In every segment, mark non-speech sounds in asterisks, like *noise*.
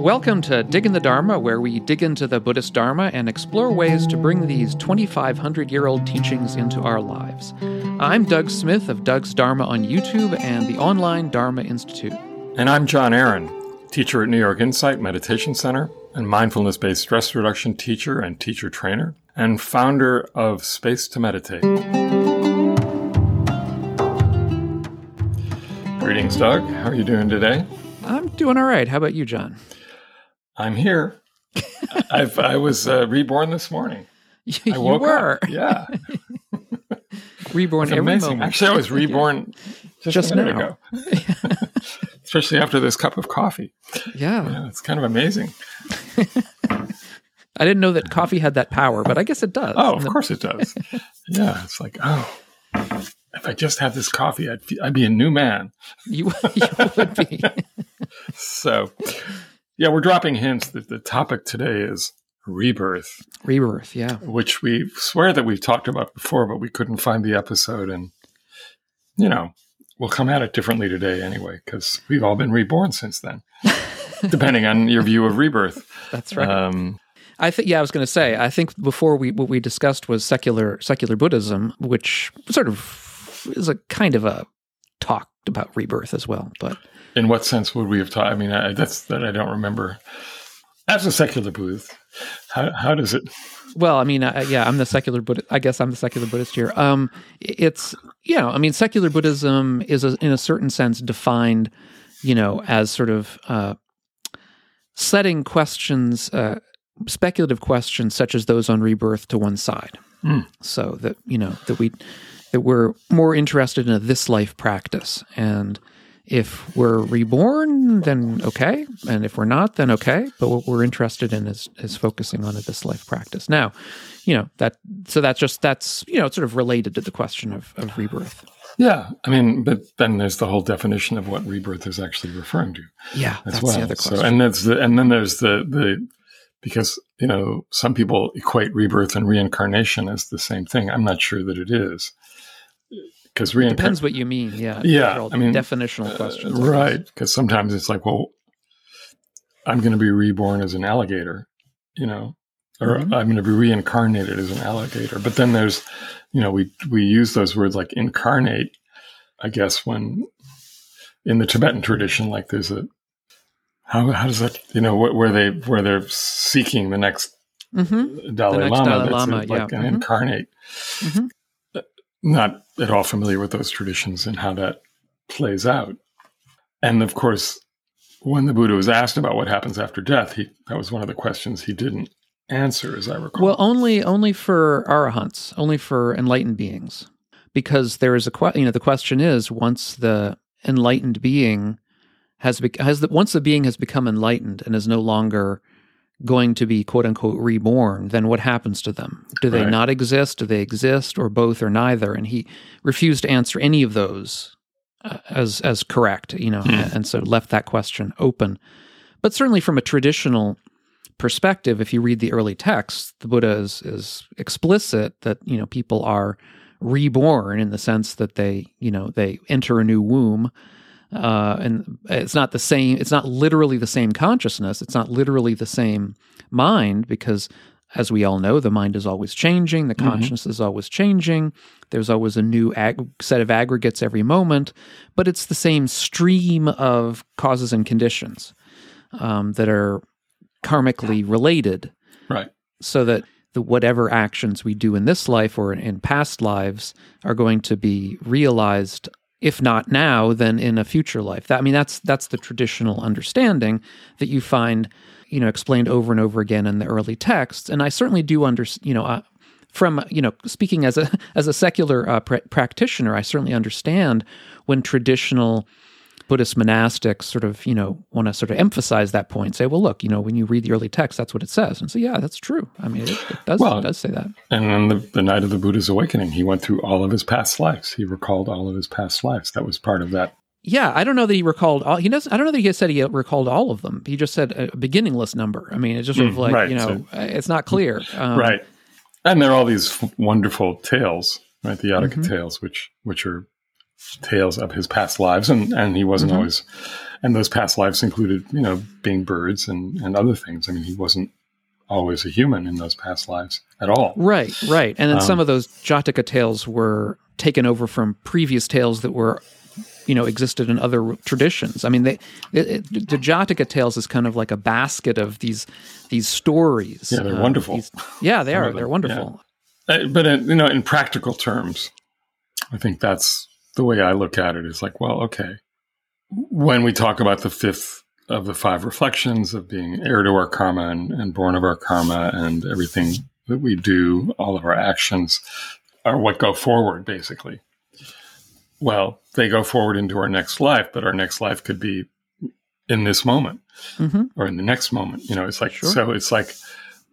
Welcome to Dig in the Dharma, where we dig into the Buddhist Dharma and explore ways to bring these 2,500 year old teachings into our lives. I'm Doug Smith of Doug's Dharma on YouTube and the online Dharma Institute. And I'm Jon Aaron, teacher at New York Insight Meditation Center and mindfulness based stress reduction teacher and teacher trainer, and founder of Space to Meditate. Greetings, Doug. How are you doing today? I'm doing all right. How about you, Jon? I'm here. *laughs* I've, I was uh, reborn this morning. You, I woke were. up. Yeah. *laughs* reborn It's every amazing. moment. Actually, I was reborn just, Just a minute now. ago. *laughs* Especially after this cup of coffee. Yeah. Yeah, it's kind of amazing. I didn't know that coffee had that power, but I guess it does. Oh, of course it does. yeah, it's like, oh, if I just have this coffee, I'd, I'd be a new man. You, you would be. So, yeah, we're dropping hints that the topic today is rebirth, Rebirth, yeah. which we swear that we've talked about before, but we couldn't find the episode. And, you know, we'll come at it differently today anyway, because we've all been reborn since then, *laughs* depending on your view of rebirth. That's right. Um, I think yeah, I was going to say. I think before we what we discussed was secular secular Buddhism, which sort of is a kind of a talked about rebirth as well. But in what sense would we have taught? I mean, I, that's that I don't remember. As a secular Buddhist, how, how does it? well, I mean, uh, yeah, I'm the secular Buddhist. I guess I'm the secular Buddhist here. Um, it's you know, I mean, secular Buddhism is a, in a certain sense defined, you know, as sort of uh, setting questions, uh, speculative questions such as those on rebirth to one side. Hmm. So that you know that we that we're more interested in a this life practice and. If we're reborn, then okay, and if we're not, then okay. But what we're interested in is is focusing on a this life practice. Now, you know that so that's just that's you know it's sort of related to the question of, of rebirth. Yeah, I mean, but then there's the whole definition of what rebirth is actually referring to Yeah, as that's well. the other question. So, and that's the and then there's the the because you know some people equate rebirth and reincarnation as the same thing. I'm not sure that it is because Depends what you mean. Yeah, Yeah, I mean, definitional questions, I right? Because sometimes it's like, well, I'm going to be reborn as an alligator, you know, or Mhm. I'm going to be reincarnated as an alligator. But then there's, you know, we we use those words like incarnate. I guess when in the Tibetan tradition, like there's a how how does that you know wh- where they where they're seeking the next Mhm. Dalai next Lama, Dalai that's Lama, a- like yeah. an Mhm. incarnate. Not at all familiar with those traditions and how that plays out. And of course, when the Buddha was asked about what happens after death, he that was one of the questions he didn't answer, as I recall. Well, only only for arahants, only for enlightened beings, because there is a you know the question is once the enlightened being has has the, once the being has become enlightened and is no longer going to be quote unquote reborn, then what happens to them? Do they Right. not exist? Do they exist, or both, or neither? And he refused to answer any of those uh, as as correct, you know, Hmm. and so left that question open. But certainly, from a traditional perspective, if you read the early texts, the Buddha is, is explicit that you know people are reborn in the sense that they you know they enter a new womb, uh, and it's not the same. It's not literally the same consciousness. It's not literally the same mind because. As we all know, the mind is always changing. The Mhm. consciousness is always changing. There's always a new ag- set of aggregates every moment, but it's the same stream of causes and conditions um, that are karmically related right. so that the whatever actions we do in this life or in past lives are going to be realized if not now then in a future life. That i mean that's that's the traditional understanding that you find you know explained over and over again in the early texts. And i certainly do under you know uh, from you know speaking as a *laughs* as a secular uh, pr- practitioner i certainly understand when traditional Buddhist monastics sort of, you know, want to sort of emphasize that point. Say, well, look, you know, when you read the early text, that's what it says. And so, yeah, that's true. I mean, it, it does Well, it does say that. And on the, the night of the Buddha's awakening, he went through all of his past lives. He recalled all of his past lives. That was part of that. Yeah, I don't know that he recalled all. He does. I don't know that he said he recalled all of them. He just said a beginningless number. I mean, it's just sort of Mm, like right, you know, it's not clear. Um, right. And there are all these wonderful tales, right? The Jataka Mhm. tales, which which are tales of his past lives, and and he wasn't mm-hmm. always, and those past lives included you know being birds and and other things. I mean, he wasn't always a human in those past lives at all. Right, right. And then um, some of those Jataka tales were taken over from previous tales that were you know existed in other traditions. I mean, they, it, it, the Jataka tales is kind of like a basket of these these stories. Yeah, they're uh, wonderful. These, yeah, they are. They're wonderful. Yeah. Uh, but in, you know, in practical terms, I think that's the way I look at it. Is like, well, okay, when we talk about the fifth of the five reflections of being heir to our karma and, and born of our karma and everything that we do, all of our actions are what go forward, basically well, they go forward into our next life, but our next life could be in this moment mm-hmm. or in the next moment. You know, it's like, sure. so it's like,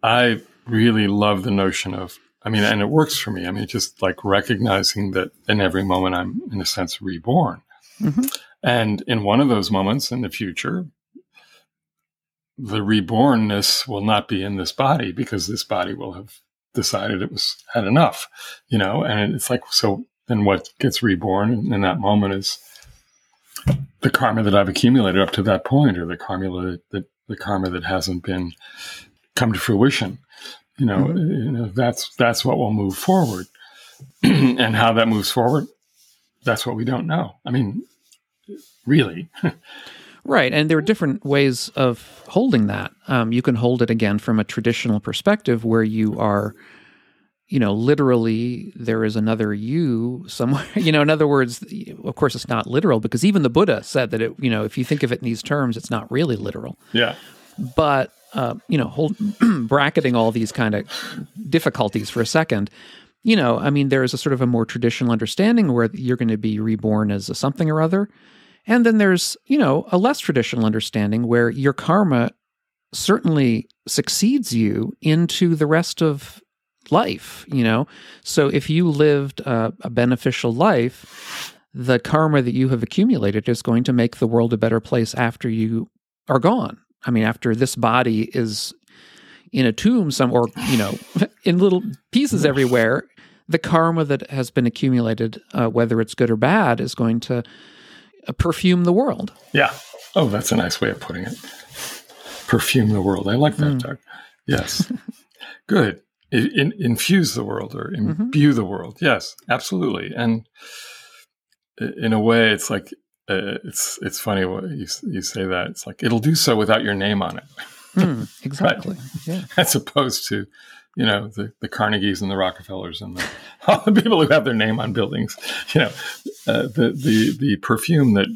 I really love the notion of, I mean, and it works for me. I mean, just like recognizing that in every moment I'm, in a sense, reborn. Mm-hmm. And in one of those moments in the future, the rebornness will not be in this body because this body will have decided it was had enough, you know, and it's like, so then what gets reborn in that moment is the karma that I've accumulated up to that point, or the karma that, the karma that hasn't been come to fruition. You know, mm-hmm. you know that's that's what will move forward, *clears throat* and how that moves forward, that's what we don't know. I mean, really. *laughs* Right. And there are different ways of holding that. Um, you can hold it again from a traditional perspective where you are you know, literally there is another you somewhere. *laughs* You know, in other words, of course, it's not literal because even the Buddha said that it, you know, if you think of it in these terms, it's not really literal. Yeah. But, uh, you know, hold, *clears throat* bracketing all these kind of difficulties for a second, you know, I mean, there is a sort of a more traditional understanding where you're going to be reborn as a something or other. And then there's, you know, a less traditional understanding where your karma certainly succeeds you into the rest of life, you know? So if you lived a, a beneficial life, the karma that you have accumulated is going to make the world a better place after you are gone. I mean, after this body is in a tomb some or you know *laughs* in little pieces everywhere the karma that has been accumulated uh, whether it's good or bad is going to uh, perfume the world yeah oh that's a nice way of putting it perfume the world i like that mm. doug yes *laughs* good in, infuse the world or mm-hmm. imbue mm-hmm. the world. Yes, absolutely. And in a way, it's like it's it's funny what you you say that it's like it'll do so without your name on it. *laughs* Mm, exactly. right? Yeah. As opposed to you know the, the Carnegies and the Rockefellers and the, *laughs* all the people who have their name on buildings. *laughs* You know uh, the the the perfume that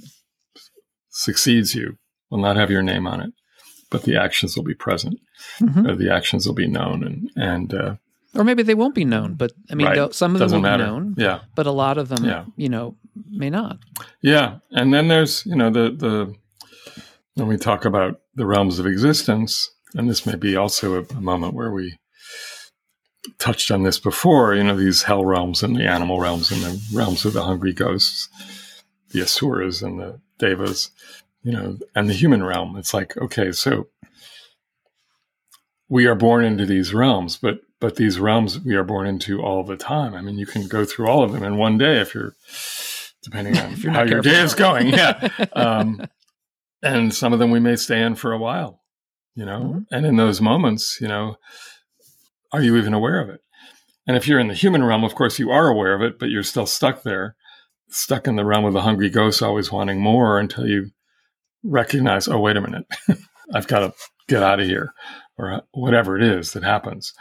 succeeds you will not have your name on it but the actions will be present, mm-hmm. or the actions will be known, and and uh, or maybe they won't be known. But I mean, right. some of them Doesn't will matter. be known. Yeah, but a lot of them, yeah. you know, may not. Yeah, and then there's you know the the when we talk about the realms of existence, and this may be also a, a moment where we touched on this before. You know, these hell realms and the animal realms and the realms of the hungry ghosts, the asuras and the devas you know, and the human realm. It's like, okay, so we are born into these realms, but but these realms we are born into all the time. I mean, you can go through all of them in one day if you're, depending on *laughs* how your day is going. Yeah, *laughs* um, and some of them we may stay in for a while, you know. Mm-hmm. And in those moments, you know, are you even aware of it? And if you're in the human realm, of course, you are aware of it, but you're still stuck there, stuck in the realm of the hungry ghost, always wanting more until you recognize, oh, wait a minute, *laughs* I've got to get out of here, or whatever it is that happens.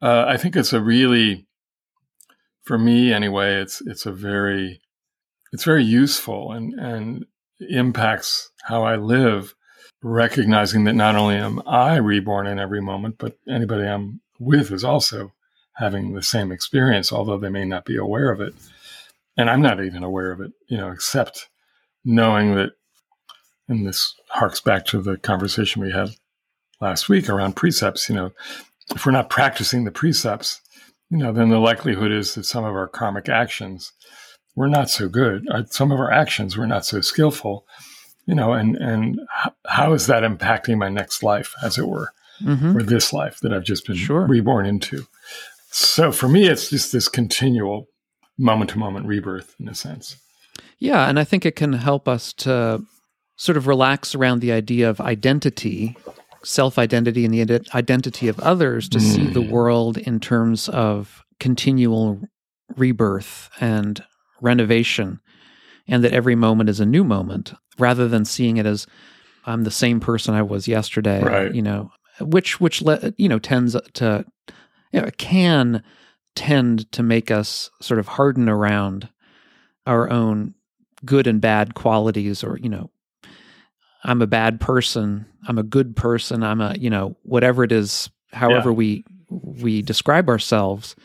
Uh, I think it's a really, for me anyway, it's it's a very, it's very useful and and impacts how I live. Recognizing that not only am I reborn in every moment, but anybody I'm with is also having the same experience, although they may not be aware of it. And I'm not even aware of it, you know, except knowing that and this harks back to the conversation we had last week around precepts. You know, if we're not practicing the precepts, you know, then the likelihood is that some of our karmic actions were not so good. Uh, some of our actions were not so skillful. You know, and and how is that impacting my next life, as it were, mm-hmm. or this life that I've just been sure. reborn into? So for me, it's just this continual moment to moment rebirth in a sense. Yeah, and I think it can help us to sort of relax around the idea of identity, self identity, and the ident- identity of others to see the world in terms of continual rebirth and renovation, and that every moment is a new moment rather than seeing it as I'm the same person I was yesterday. Right. You know, which which le- you know tends to you know, can tend to make us sort of harden around our own good and bad qualities or you know i'm a bad person i'm a good person i'm a you know whatever it is however Yeah. we we describe ourselves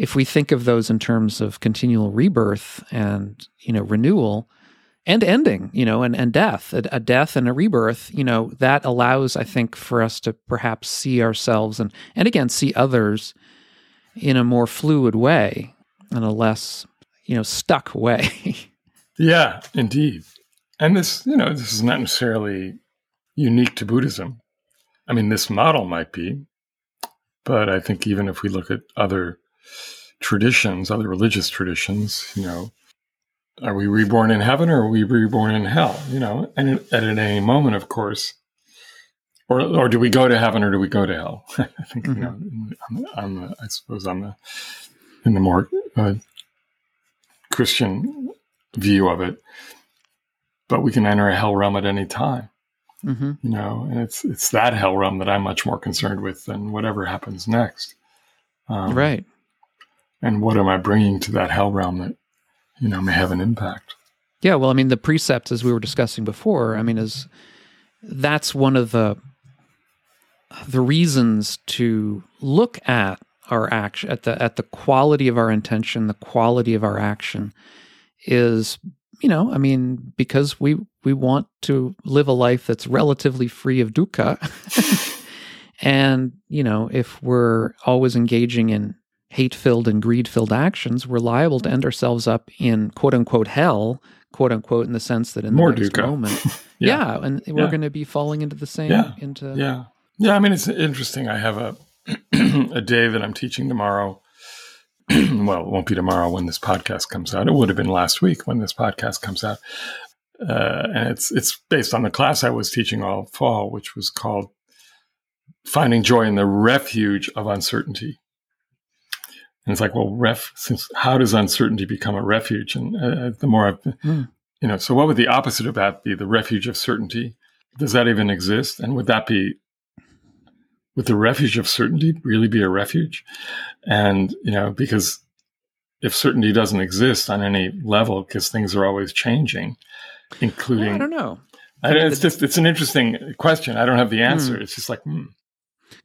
if we think of those in terms of continual rebirth and you know renewal and ending you know and, and death a, a death and a rebirth you know that allows i think for us to perhaps see ourselves and and again see others in a more fluid way and a less you know stuck way *laughs* Yeah, indeed. And this, you know, this is not necessarily unique to Buddhism. I mean, this model might be, but I think even if we look at other traditions, other religious traditions, you know, are we reborn in heaven or are we reborn in hell? You know, and at, at any moment, of course, or or do we go to heaven or do we go to hell? *laughs* I think you know, on, the- on the, I suppose on the in the more uh, Christian view of it, but we can enter a hell realm at any time. Hmm you know and it's it's that hell realm that i'm much more concerned with than whatever happens next. Um, right and what am i bringing to that hell realm that you know may have an impact? Yeah, well, I mean, the precepts, as we were discussing before, I mean, is that's one of the the reasons to look at our action at the at the quality of our intention, the quality of our action is, you know, I mean, because we we want to live a life that's relatively free of dukkha, *laughs* and you know, if we're always engaging in hate filled and greed filled actions, we're liable to end ourselves up in quote unquote hell, quote unquote, in the sense that in More the next dukkha. moment, *laughs* Yeah. yeah, and we're Yeah. going to be falling into the same Yeah. into yeah yeah i mean it's interesting i have a *clears throat* a day that i'm teaching tomorrow *clears throat* well it won't be tomorrow when this podcast comes out it would have been last week when this podcast comes out uh, and it's it's based on the class i was teaching all fall which was called finding joy in the refuge of uncertainty and it's like well ref since how does uncertainty become a refuge and uh, the more i've Hmm. you know so what would the opposite of that be the refuge of certainty does that even exist and would that be would the refuge of certainty really be a refuge and you know because if certainty doesn't exist on any level because things are always changing including I don't know. I don't- it's just it's an interesting question i don't have the answer Hmm. it's just like hmm.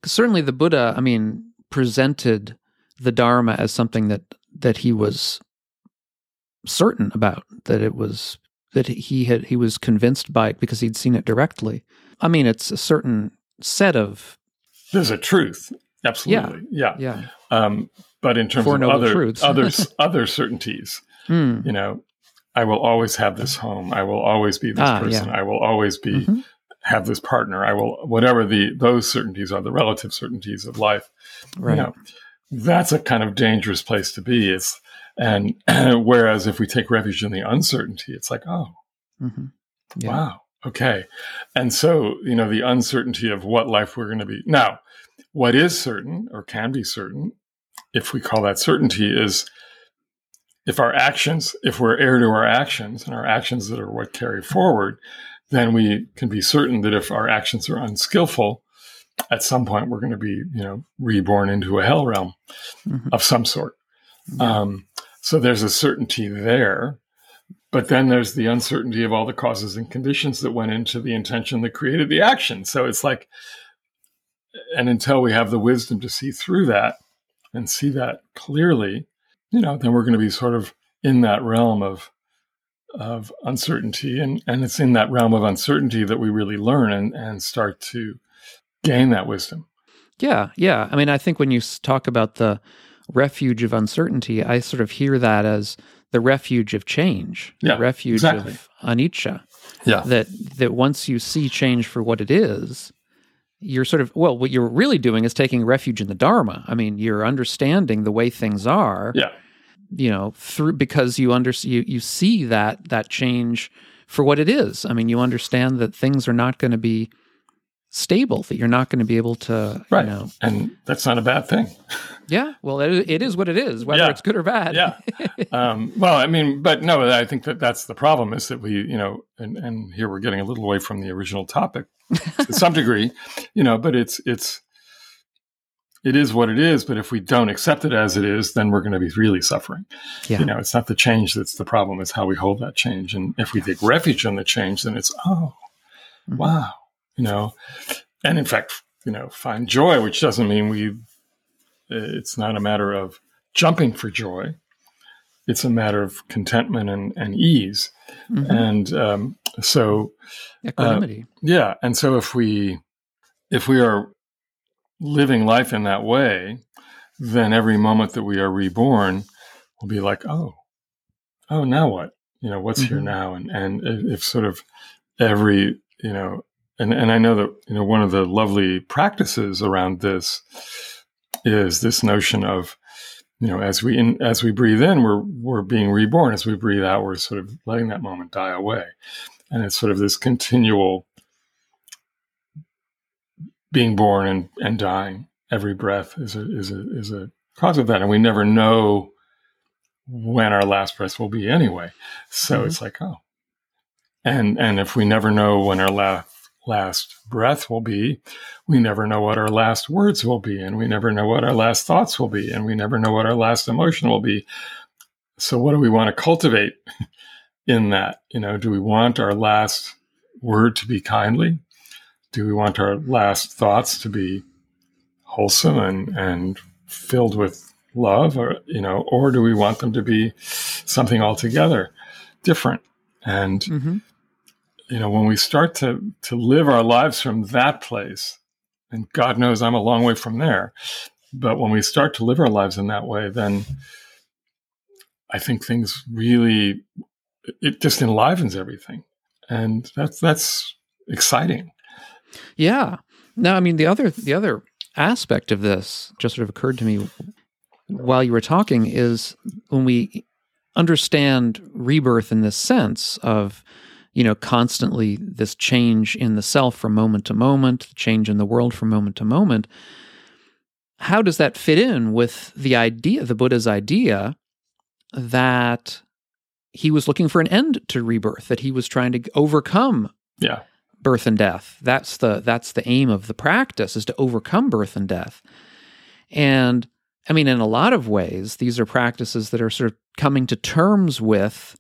'Cause certainly the Buddha, I mean, presented the Dharma as something that that he was certain about, that it was that he had he was convinced by it because he'd seen it directly. I mean, it's a certain set of there's a truth absolutely yeah, yeah. Um, but in terms Four of other Truths. *laughs* other other certainties Hmm. you know i will always have this home i will always be this Ah, person yeah. i will always be Mhm. have this partner i will whatever the those certainties are the relative certainties of life Right. you know that's a kind of dangerous place to be it's and *clears throat* whereas if we take refuge in the uncertainty it's like oh Mhm. Yeah. wow okay and so you know the uncertainty of what life we're going to be now what is certain or can be certain if we call that certainty is if our actions if we're heir to our actions and our actions that are what carry forward then we can be certain that if our actions are unskillful at some point we're going to be you know reborn into a hell realm Mhm. of some sort. Um, so there's a certainty there but then there's the uncertainty of all the causes and conditions that went into the intention that created the action. So it's like and until we have the wisdom to see through that and see that clearly you know then we're going to be sort of in that realm of of uncertainty and and it's in that realm of uncertainty that we really learn and and start to gain that wisdom Yeah, yeah. I mean, I think when you talk about the refuge of uncertainty, I sort of hear that as the refuge of change, Yeah, the refuge exactly. of anicca. yeah That that once you see change for what it is, you're sort of well, what you're really doing is taking refuge in the Dharma. I mean, you're understanding the way things are, yeah you know through because you under you you see that that change for what it is. I mean, you understand that things are not going to be stable, that you're not going to be able to, right. you know. And that's not a bad thing. Yeah. Well, it, it is what it is, whether Yeah. it's good or bad. yeah. Um, well, I mean, but no, I think that that's the problem is that we, you know, and, and here we're getting a little away from the original topic to some *laughs* degree, you know, but it's, it's, it is what it is. But if we don't accept it as it is, then we're going to be really suffering. Yeah. You know, it's not the change that's the problem. It's how we hold that change. And if we take refuge in the change, then it's, oh, Mhm. wow, you know, and in fact, you know, find joy, which doesn't mean we, it's not a matter of jumping for joy. It's a matter of contentment and, and ease. Mhm. And um, so, Equanimity. yeah. And so if we, if we are living life in that way, then every moment that we are reborn will be like, oh, oh, now what? You know, what's here Mhm. now? And and if sort of every you know, and and I know that you know one of the lovely practices around this is this notion of you know as we in, as we breathe in we're we're being reborn. As we breathe out we're sort of letting that moment die away. And it's sort of this continual being born and, and dying. Every breath is a is a is a cause of that. And we never know when our last breath will be anyway. So Mhm. it's like oh. And and if we never know when our last last breath will be. We never know what our last words will be and we never know what our last thoughts will be and we never know what our last emotion will be. So what do we want to cultivate *laughs* in that? You know do we want our last word to be kindly? Do we want our last thoughts to be wholesome and and filled with love or you know or do we want them to be something altogether different? And hmm you know when we start to to live our lives from that place and god knows i'm a long way from there but when we start to live our lives in that way then i think things really it just enlivens everything and that's that's exciting Yeah. Now, I mean the other the other aspect of this just sort of occurred to me while you were talking is when we understand rebirth in this sense of you know constantly this change in the self from moment to moment, the change in the world from moment to moment. How does that fit in with the idea, the Buddha's idea that he was looking for an end to rebirth, that he was trying to overcome yeah birth and death. That's the that's the aim of the practice is to overcome birth and death. And I mean, in a lot of ways, these are practices that are sort of coming to terms with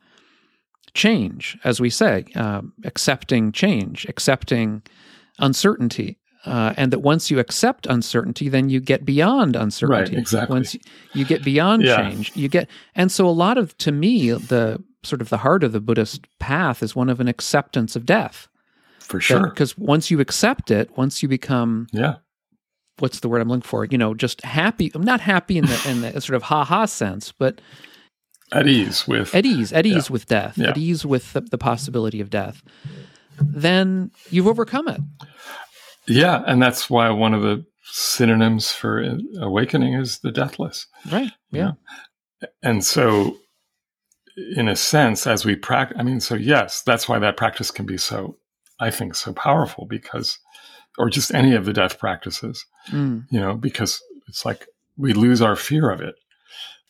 change, as we say, um, accepting change, accepting uncertainty. Uh, and that once you accept uncertainty, then you get beyond uncertainty. Right, exactly. Once you get beyond Yeah. change, you get, and so a lot of, to me, the sort of the heart of the Buddhist path is one of an acceptance of death. for sure Because once you accept it, once you become yeah what's the word I'm looking for? You know, just happy. I'm not happy in the in the sort of ha ha sense, but at ease with at ease, at ease with death, Yeah. at ease with the, the possibility of death. Then you've overcome it. yeah and that's why one of the synonyms for awakening is the deathless Right. Yeah. and so in a sense as we practice i mean so yes that's why that practice can be so i think so powerful because or just any of the death practices Mm. you know because it's like we lose our fear of it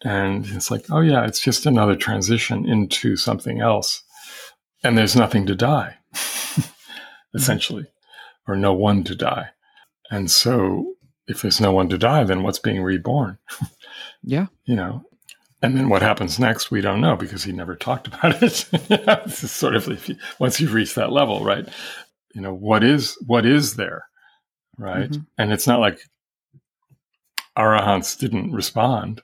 and it's like oh yeah it's just another transition into something else. And there's nothing to die *laughs* essentially or no one to die. And so if there's no one to die then what's being reborn? *laughs* Yeah. you know? And then what happens next we don't know because he never talked *laughs* about it. It's just sort of if you, once you've reached that level right you know what is what is there right? Mhm. and it's not like arahants didn't respond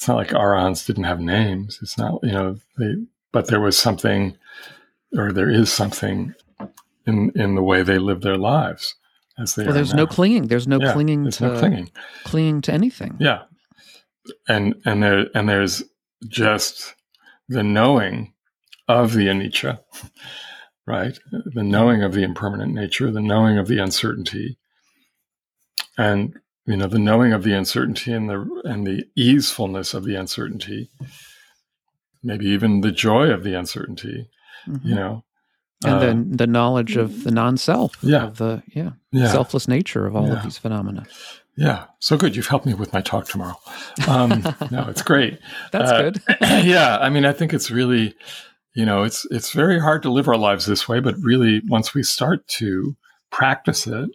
it's not like arahants didn't have names it's not you know they but there was something or there is something in in the way they live their lives as they Well, there's no clinging. There's no Yeah, clinging there's to no clinging clinging to anything. yeah. And and there and there's just the knowing of the anicca, *laughs* right? The knowing of the impermanent nature, the knowing of the uncertainty. And you know, the knowing of the uncertainty and the and the easefulness of the uncertainty, maybe even the joy of the uncertainty, Mhm. you know. and Uh, then the knowledge of the non-self, Yeah. of the yeah, yeah, selfless nature of all Yeah. of these phenomena. yeah. So good. You've helped me with my talk tomorrow. Um, *laughs* no, it's great. That's Uh, good. *clears throat* yeah, I mean, I think it's really, you know, it's it's very hard to live our lives this way, but really, once we start to practice it,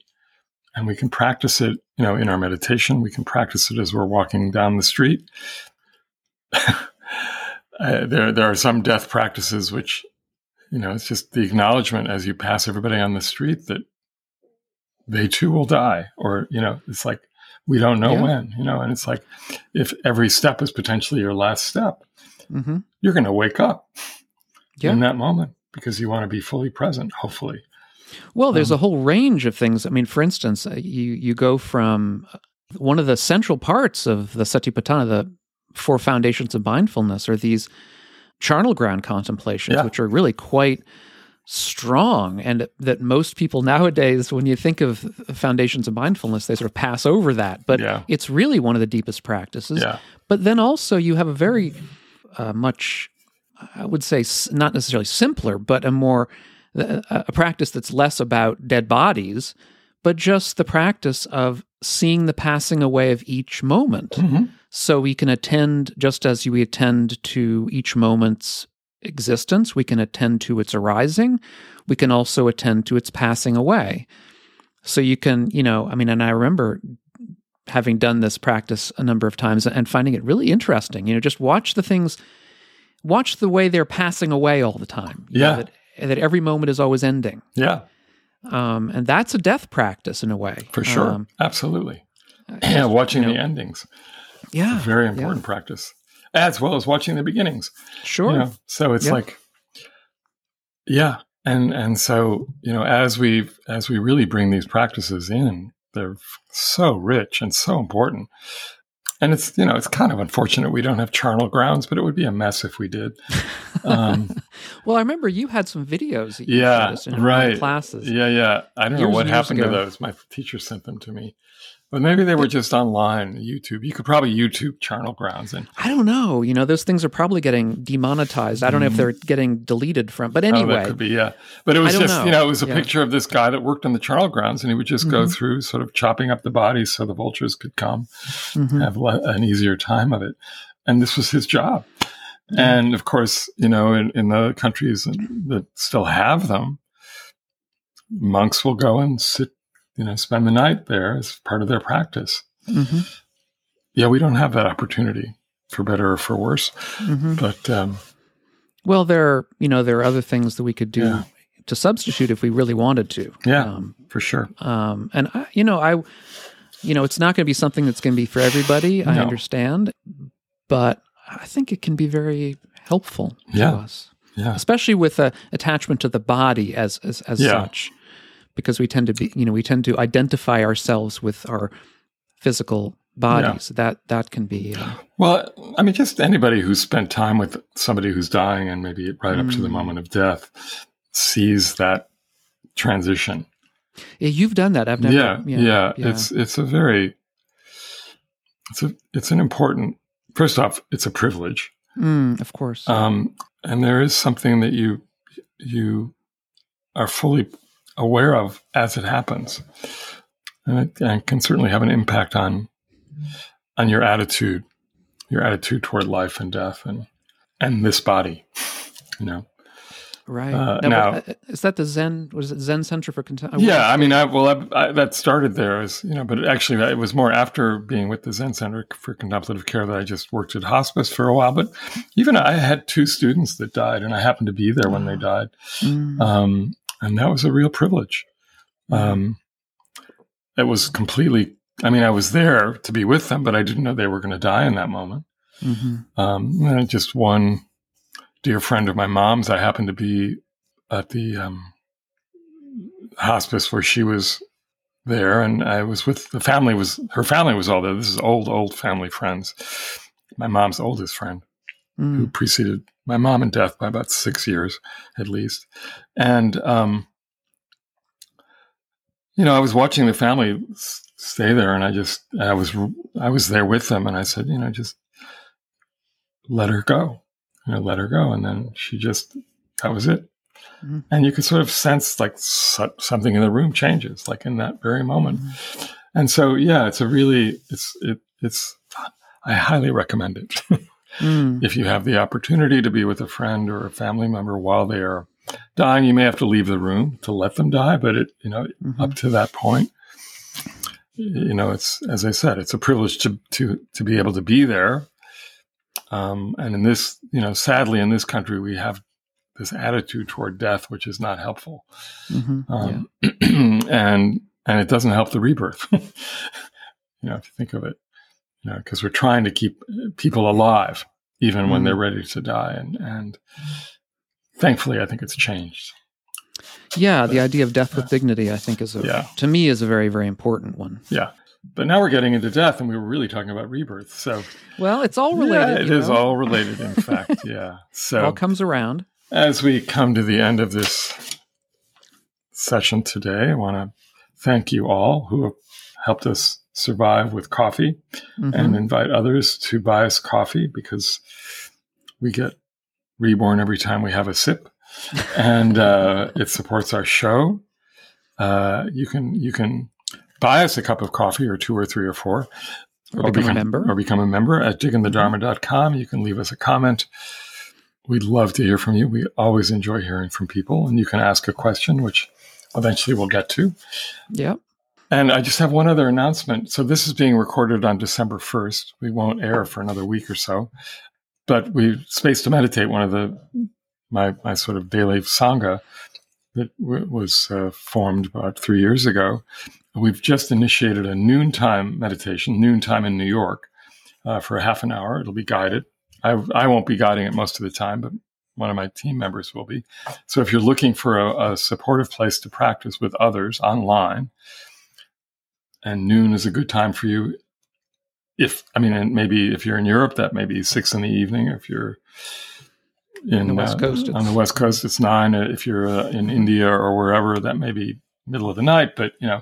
and we can practice it, you know, in our meditation, we can practice it as we're walking down the street. *laughs* uh, there, there are some death practices which, you know, it's just the acknowledgement as you pass everybody on the street that they too will die, or you know, it's like we don't know Yeah. when, you know, and it's like if every step is potentially your last step hmm you're going to wake up Yeah. in that moment because you want to be fully present, hopefully. Well, there's Um, a whole range of things. I mean, for instance, uh, you you go from uh, one of the central parts of the Satipatthana, the four foundations of mindfulness, are these charnel ground contemplations, Yeah. which are really quite strong, and that most people nowadays, when you think of foundations of mindfulness, they sort of pass over that. But Yeah. it's really one of the deepest practices. Yeah. But then also you have a very uh, much, I would say, not necessarily simpler, but a more a, practice that's less about dead bodies, but just the practice of seeing the passing away of each moment. Mhm. So we can attend just as we attend to each moment's existence. We can attend to its arising. We can also attend to its passing away. So you can, you know, I mean, and I remember having done this practice a number of times and finding it really interesting. You know, just watch the things, watch the way they're passing away all the time. You know, Yeah. that, that every moment is always ending. Yeah, Um, and that's a death practice in a way. for sure. Um, Absolutely. *clears throat* Yeah, watching you know, the endings. yeah. Very important practice. As well as watching the beginnings. Sure. You know? So it's Yeah. like Yeah. And and so, you know, as we as we really bring these practices in, they're so rich and so important. And it's you know it's kind of unfortunate we don't have charnel grounds, but it would be a mess if we did. Um, *laughs* well, I remember you had some videos. That you Yeah, us in one of the right. Classes. Yeah, yeah. I don't know what years happened to those. My teacher sent them to me. But maybe they were just online, YouTube. You could probably YouTube charnel grounds and I don't know. You know, those things are probably getting demonetized. I don't know if they're getting deleted from. But oh, anyway, that could be, yeah. But it was just, know. you know, it was a Yeah. picture of this guy that worked on the charnel grounds and he would just go Mhm. through sort of chopping up the bodies so the vultures could come, Mhm. have le- an easier time of it. And this was his job. Mm-hmm. And of course, you know, in, in the countries that still have them, monks will go and sit, you know, spend the night there as part of their practice. Mhm. Yeah, we don't have that opportunity, for better or for worse. Mhm. But um, well, there, are, you know, there are other things that we could do Yeah. to substitute if we really wanted to. Yeah. Um, for sure, um, and I, you know, I, you know, it's not going to be something that's going to be for everybody. I understand, but I think it can be very helpful Yeah. to us, yeah, especially with a attachment to the body as as, as Yeah. such, because we tend to be, you know, we tend to identify ourselves with our physical bodies. That that can be. Uh, Well, I mean, just anybody who's spent time with somebody who's dying and maybe right up to the Mm. moment of death sees that transition. yeah, you've done that. I've never. yeah, yeah, yeah. It's it's a very it's a it's an important. First off, it's a privilege, Mm, of course. um, and there is something that you you are fully aware of as it happens, and it, and it can certainly have an impact on on your attitude, your attitude toward life and death, and and this body. You know. right. uh, Now, now- uh, is that the Zen? Was it Zen Center for Content? Yeah, I mean, I well, I, I, that started there as you know, but actually, it was more after being with the Zen Center for Contemplative Care that I just worked at hospice for a while. But even I had two students that died, and I happened to be there when they died, Mm, um, and that was a real privilege. Um, it was completely. I mean, I was there to be with them, but I didn't know they were going to die in that moment. mhm. Um, and just one dear friend of my mom's, I happened to be at the um, hospice where she was there, and I was with the family. Was her family was all there? This is old, old family friends. My mom's oldest friend, who Mm, preceded my mom and death by about six years, at least, and um, you know, I was watching the family stay there. And I just, I was, I was there with them and I said, you know, just let her go, you know, let her go. And then she just, that was it. Mm-hmm. And you could sort of sense like something in the room changes, like in that very moment. Mm-hmm. And so, yeah, it's a really, it's, it, it's, I highly recommend it. *laughs* mm. If you have the opportunity to be with a friend or a family member while they are dying, you may have to leave the room to let them die, but it, you know, mm-hmm. up to that point, you know, it's, as I said, it's a privilege to, to, to be able to be there. Um, and in this, you know, sadly in this country, we have this attitude toward death, which is not helpful. Mm-hmm. Um, yeah. *clears throat* and, and it doesn't help the rebirth. *laughs* you know, if you think of it, you know, because we're trying to keep people alive even mm-hmm. when they're ready to die. And, and thankfully, I think it's changed. Yeah, the idea of death with dignity, I think, is a, yeah. to me is a very, very important one. Yeah, but now we're getting into death, and we were really talking about rebirth. So, well, it's all related. Yeah, it is know? all related. In fact, *laughs* yeah. So it all comes around. As we come to the end of this session today, I want to thank you all who have helped us survive with coffee, mm-hmm. and invite others to buy us coffee because we get reborn every time we have a sip *laughs* and uh, it supports our show. Uh, you can you can buy us a cup of coffee or two or three or four, or, or become, become, a member, or become a member at digginthedharma.com. You can leave us a comment. We'd love to hear from you. We always enjoy hearing from people, and you can ask a question, which eventually we'll get to. Yep. And I just have one other announcement. So this is being recorded on December 1st. We won't air for another week or so. But we Space to Meditate, one of the my my sort of daily sangha that w- was uh, formed about three years ago. We've just initiated a noontime meditation, noontime in New York, uh, for a half an hour. It'll be guided. I, I won't be guiding it most of the time, but one of my team members will be. So if you're looking for a, a supportive place to practice with others online, and noon is a good time for you. If I mean, maybe if you're in Europe, that may be six in the evening. If you're in the West uh, Coast. On the West Coast, it's nine. If you're uh, in India or wherever, that may be middle of the night. But you know,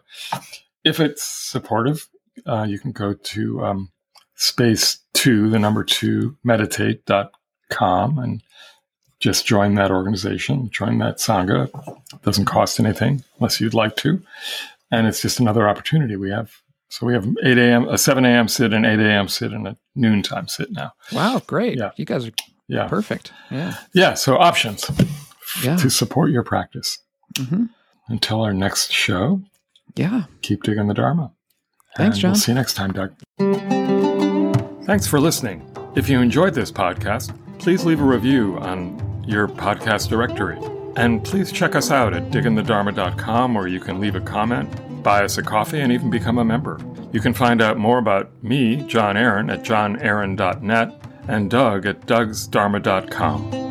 if it's supportive, uh, you can go to um, space two, the number two, meditate.com and just join that organization, join that Sangha. It doesn't cost anything unless you'd like to. And it's just another opportunity we have. So we have 8 a.m., a 7 a.m. sit, an 8 a.m. sit, and a noontime sit now. Wow, great. Yeah. You guys are yeah. Perfect. Yeah. Yeah. So options yeah. to support your practice. Mm-hmm. Until our next show. Yeah. Keep digging the Dharma. Thanks, and Jon. We'll see you next time, Doug. Thanks for listening. If you enjoyed this podcast, please leave a review on your podcast directory. And please check us out at digginthedharma.com where you can leave a comment, buy us a coffee, and even become a member. You can find out more about me, Jon Aaron, at jonaaron.net and Doug at dougsdharma.com.